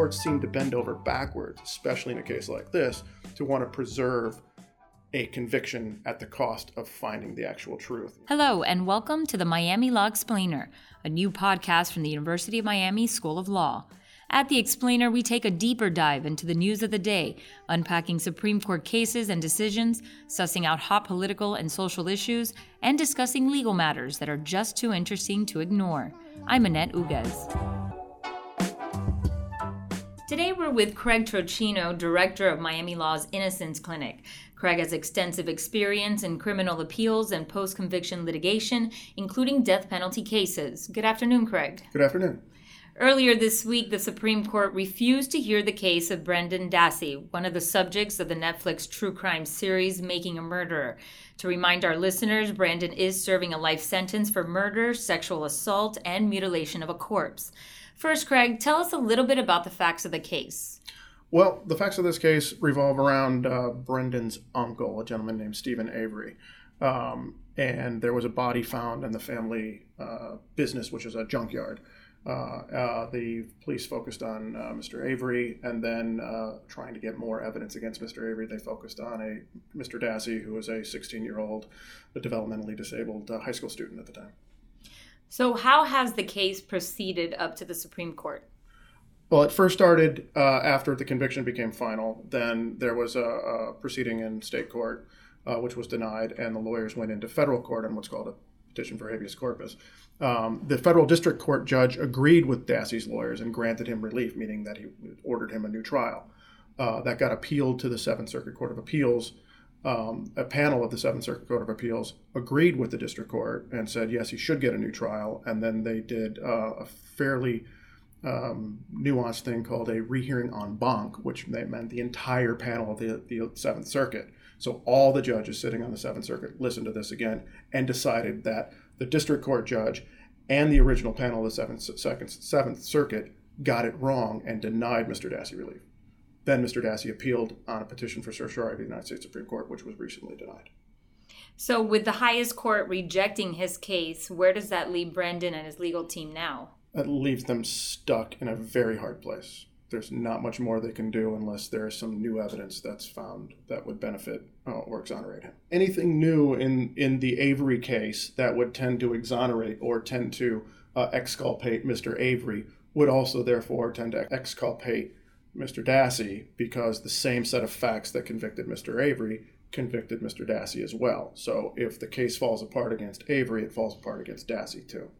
courts seem to bend over backwards, especially in a case like this, to want to preserve a conviction at the cost of finding the actual truth. Hello, and welcome to the Miami Law Explainer, a new podcast from the University of Miami School of Law. At The Explainer, we take a deeper dive into the news of the day, unpacking Supreme Court cases and decisions, sussing out hot political and social issues, and discussing legal matters that are just too interesting to ignore. I'm Annette Uguez. Today we're with Craig Trocino, director of Miami Law's Innocence Clinic. Craig has extensive experience in criminal appeals and post conviction litigation, including death penalty cases. Good afternoon, Craig. Good afternoon. Earlier this week, the Supreme Court refused to hear the case of Brendan Dassey, one of the subjects of the Netflix true crime series Making a Murderer. To remind our listeners, Brendan is serving a life sentence for murder, sexual assault, and mutilation of a corpse. First, Craig, tell us a little bit about the facts of the case. Well, the facts of this case revolve around uh, Brendan's uncle, a gentleman named Steven Avery. Um, and there was a body found in the family uh, business, which is a junkyard. Uh, uh the police focused on uh, Mr. Avery, and then uh, trying to get more evidence against Mr. Avery, they focused on a Mr. Dassey, who was a 16-year-old, a developmentally disabled high school student at the time. So, how has the case proceeded up to the Supreme Court? Well, it first started uh, after the conviction became final. Then there was a, a proceeding in state court, uh, which was denied, and the lawyers went into federal court on what's called a petition for habeas corpus. Um, the federal district court judge agreed with Dassey's lawyers and granted him relief, meaning that he ordered him a new trial. Uh, that got appealed to the Seventh Circuit Court of Appeals, um, a panel of the Seventh Circuit Court of Appeals agreed with the district court and said yes, he should get a new trial. And then they did uh, a fairly um, nuanced thing called a rehearing en banc, which meant the entire panel of the, the Seventh Circuit. So all the judges sitting on the Seventh Circuit listened to this again and decided that the district court judge and the original panel of the Seventh, Seventh Circuit got it wrong and denied Mr. Dassey relief. Then Mr. Dassey appealed on a petition for certiorari to the United States Supreme Court, which was recently denied. So, with the highest court rejecting his case, where does that leave Brendan and his legal team now? That leaves them stuck in a very hard place. There's not much more they can do unless there is some new evidence that's found that would benefit uh, or exonerate him. Anything new in, in the Avery case that would tend to exonerate or tend to uh, exculpate Mr. Avery would also, therefore, tend to exculpate Mr. Dassey because the same set of facts that convicted Mr. Avery convicted Mr. Dassey as well. So if the case falls apart against Avery, it falls apart against Dassey too.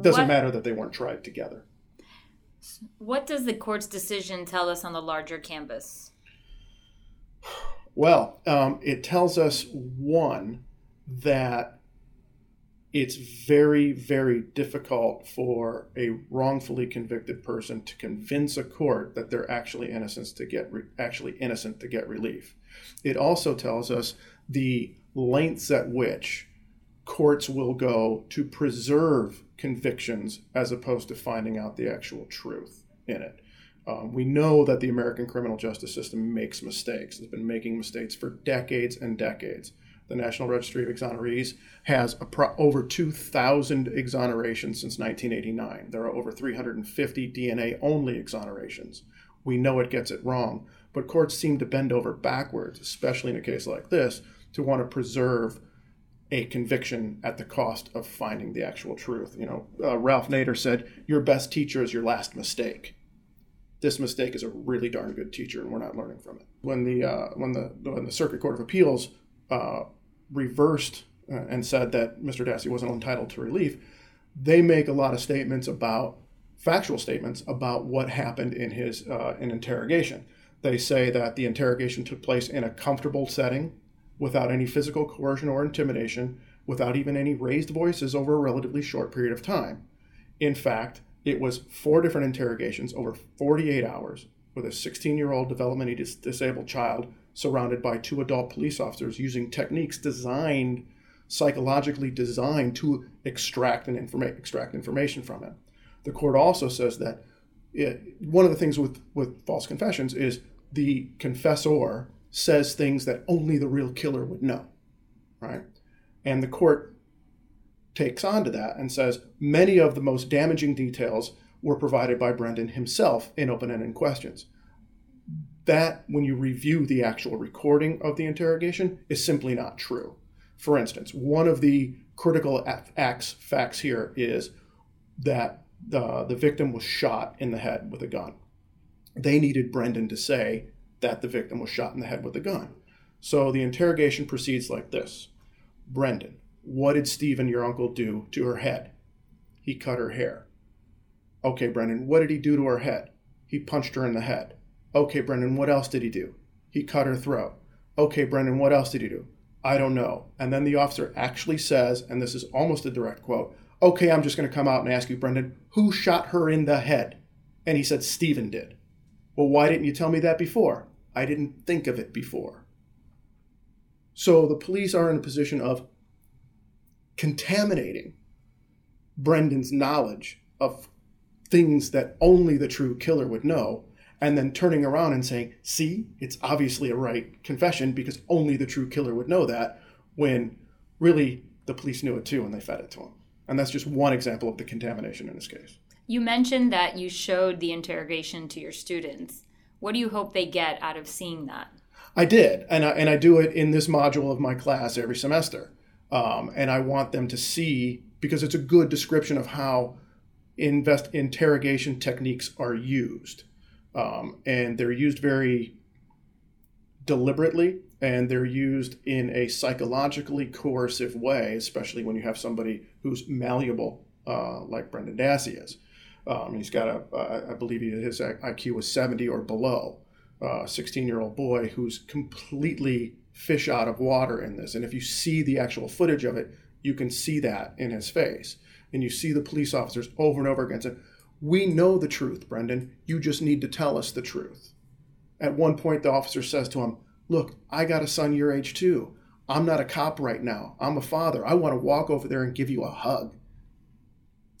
Doesn't what, matter that they weren't tried together. What does the court's decision tell us on the larger canvas? Well, um, it tells us one that it's very, very difficult for a wrongfully convicted person to convince a court that they're actually innocent to get re- actually innocent to get relief. It also tells us the lengths at which courts will go to preserve convictions as opposed to finding out the actual truth in it. Um, we know that the American criminal justice system makes mistakes. It's been making mistakes for decades and decades the National Registry of Exonerees has pro- over 2,000 exonerations since 1989. There are over 350 DNA only exonerations. We know it gets it wrong, but courts seem to bend over backwards, especially in a case like this, to want to preserve a conviction at the cost of finding the actual truth. You know, uh, Ralph Nader said, "Your best teacher is your last mistake." This mistake is a really darn good teacher, and we're not learning from it. When the uh, when the when the Circuit Court of Appeals uh, reversed uh, and said that Mr. Dassey wasn't entitled to relief, they make a lot of statements about factual statements about what happened in his uh, in interrogation. They say that the interrogation took place in a comfortable setting, without any physical coercion or intimidation, without even any raised voices over a relatively short period of time. In fact, it was four different interrogations over 48 hours with a 16 year old developmentally dis- disabled child surrounded by two adult police officers using techniques designed psychologically designed to extract and informa- extract information from him. The court also says that it, one of the things with, with false confessions is the confessor says things that only the real killer would know, right? And the court takes on to that and says many of the most damaging details were provided by Brendan himself in open ended questions. That, when you review the actual recording of the interrogation, is simply not true. For instance, one of the critical acts, facts here is that the, the victim was shot in the head with a gun. They needed Brendan to say that the victim was shot in the head with a gun. So the interrogation proceeds like this Brendan, what did Steven, your uncle, do to her head? He cut her hair. Okay, Brendan, what did he do to her head? He punched her in the head. Okay, Brendan, what else did he do? He cut her throat. Okay, Brendan, what else did he do? I don't know. And then the officer actually says, and this is almost a direct quote, okay, I'm just going to come out and ask you, Brendan, who shot her in the head? And he said, Steven did. Well, why didn't you tell me that before? I didn't think of it before. So the police are in a position of contaminating Brendan's knowledge of things that only the true killer would know, and then turning around and saying, see, it's obviously a right confession because only the true killer would know that, when really the police knew it too and they fed it to him. And that's just one example of the contamination in this case. You mentioned that you showed the interrogation to your students. What do you hope they get out of seeing that? I did, and I, and I do it in this module of my class every semester. Um, and I want them to see because it's a good description of how invest interrogation techniques are used, um, and they're used very deliberately, and they're used in a psychologically coercive way, especially when you have somebody who's malleable, uh, like Brendan Dassey is. Um, he's got a, I believe his IQ was 70 or below. A 16 year old boy who's completely fish out of water in this. And if you see the actual footage of it, you can see that in his face. And you see the police officers over and over again saying, We know the truth, Brendan. You just need to tell us the truth. At one point, the officer says to him, Look, I got a son your age too. I'm not a cop right now. I'm a father. I want to walk over there and give you a hug.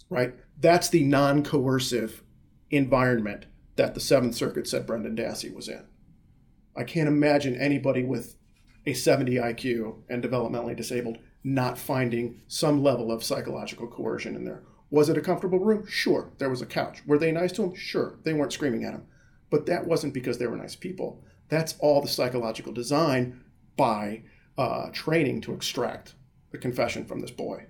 Right? That's the non coercive environment that the Seventh Circuit said Brendan Dassey was in. I can't imagine anybody with a 70 IQ and developmentally disabled not finding some level of psychological coercion in there. Was it a comfortable room? Sure. There was a couch. Were they nice to him? Sure. They weren't screaming at him. But that wasn't because they were nice people. That's all the psychological design by uh, training to extract the confession from this boy.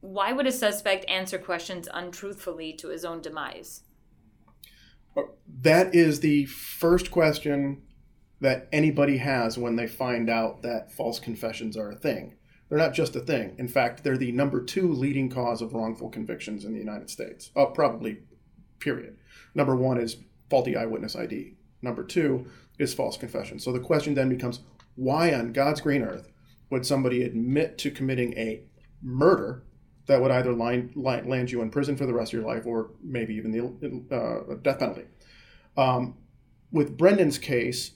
Why would a suspect answer questions untruthfully to his own demise? Uh, that is the first question that anybody has when they find out that false confessions are a thing. They're not just a thing. In fact, they're the number two leading cause of wrongful convictions in the United States. Oh, probably, period. Number one is faulty eyewitness ID. Number two is false confession. So the question then becomes why on God's green earth would somebody admit to committing a murder that would either line, land you in prison for the rest of your life or maybe even the uh, death penalty? Um, with Brendan's case,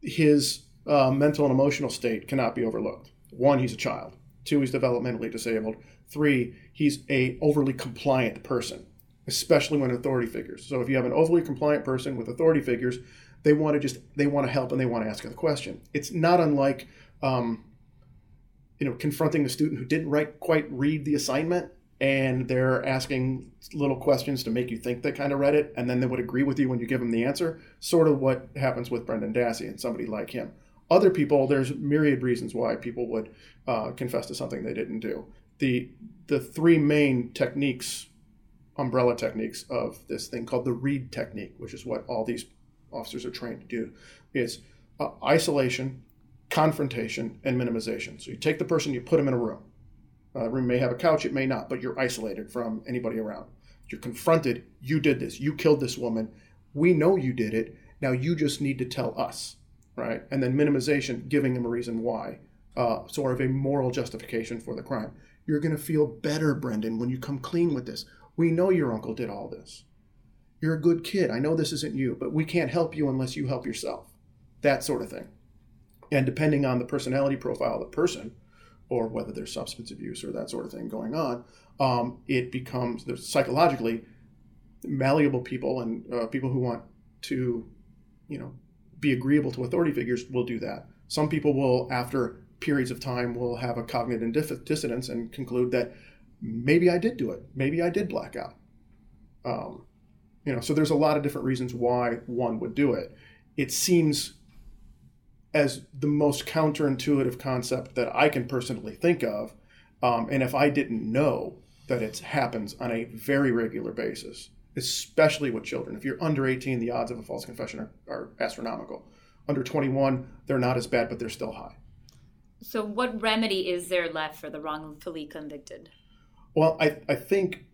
his uh, mental and emotional state cannot be overlooked. One, he's a child. Two, he's developmentally disabled. Three, he's a overly compliant person, especially when authority figures. So if you have an overly compliant person with authority figures, they want to just they want to help and they want to ask a question. It's not unlike um, you know confronting a student who didn't write, quite read the assignment and they're asking little questions to make you think they kind of read it, and then they would agree with you when you give them the answer. Sort of what happens with Brendan Dassey and somebody like him. Other people, there's myriad reasons why people would uh, confess to something they didn't do. The the three main techniques, umbrella techniques of this thing called the Reid technique, which is what all these officers are trained to do, is uh, isolation, confrontation, and minimization. So you take the person, you put them in a room uh, room may have a couch, it may not, but you're isolated from anybody around. You're confronted. You did this. You killed this woman. We know you did it. Now you just need to tell us, right? And then minimization, giving them a reason why, uh, sort of a moral justification for the crime. You're going to feel better, Brendan, when you come clean with this. We know your uncle did all this. You're a good kid. I know this isn't you, but we can't help you unless you help yourself. That sort of thing. And depending on the personality profile of the person, or whether there's substance abuse or that sort of thing going on, um, it becomes psychologically malleable people and uh, people who want to, you know, be agreeable to authority figures will do that. Some people will, after periods of time, will have a cognitive dissonance and conclude that maybe I did do it, maybe I did black out, Um, you know, so there's a lot of different reasons why one would do it. It seems as the most counterintuitive concept that I can personally think of. Um, and if I didn't know that it happens on a very regular basis, especially with children, if you're under 18, the odds of a false confession are, are astronomical. Under 21, they're not as bad, but they're still high. So, what remedy is there left for the wrongfully convicted? Well, I, I think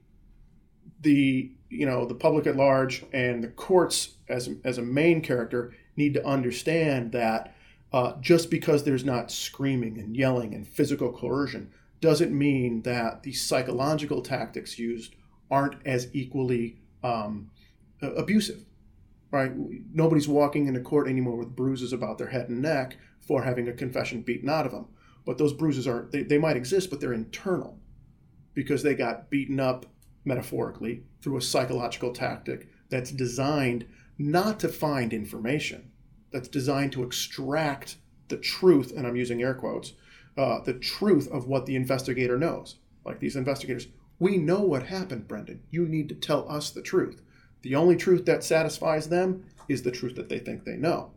the you know the public at large and the courts as as a main character need to understand that uh, just because there's not screaming and yelling and physical coercion doesn't mean that the psychological tactics used aren't as equally um, abusive right nobody's walking into court anymore with bruises about their head and neck for having a confession beaten out of them but those bruises are they, they might exist but they're internal because they got beaten up metaphorically through a psychological tactic that's designed not to find information, that's designed to extract the truth, and I'm using air quotes, uh, the truth of what the investigator knows. Like these investigators, we know what happened, Brendan. You need to tell us the truth. The only truth that satisfies them is the truth that they think they know.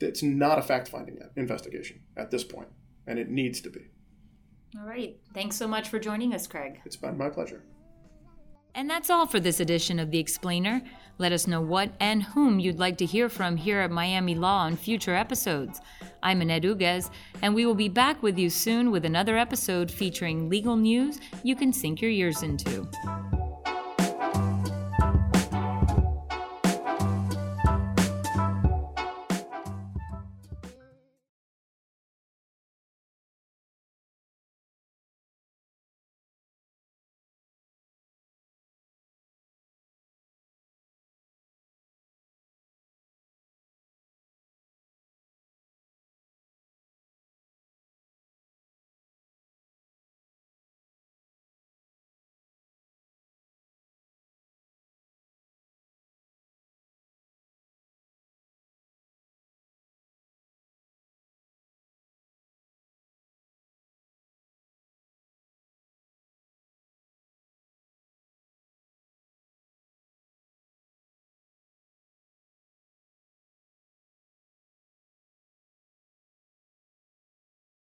It's not a fact finding investigation at this point, and it needs to be. All right. Thanks so much for joining us, Craig. It's been my pleasure. And that's all for this edition of The Explainer. Let us know what and whom you'd like to hear from here at Miami Law on future episodes. I'm Annette Uguez, and we will be back with you soon with another episode featuring legal news you can sink your ears into.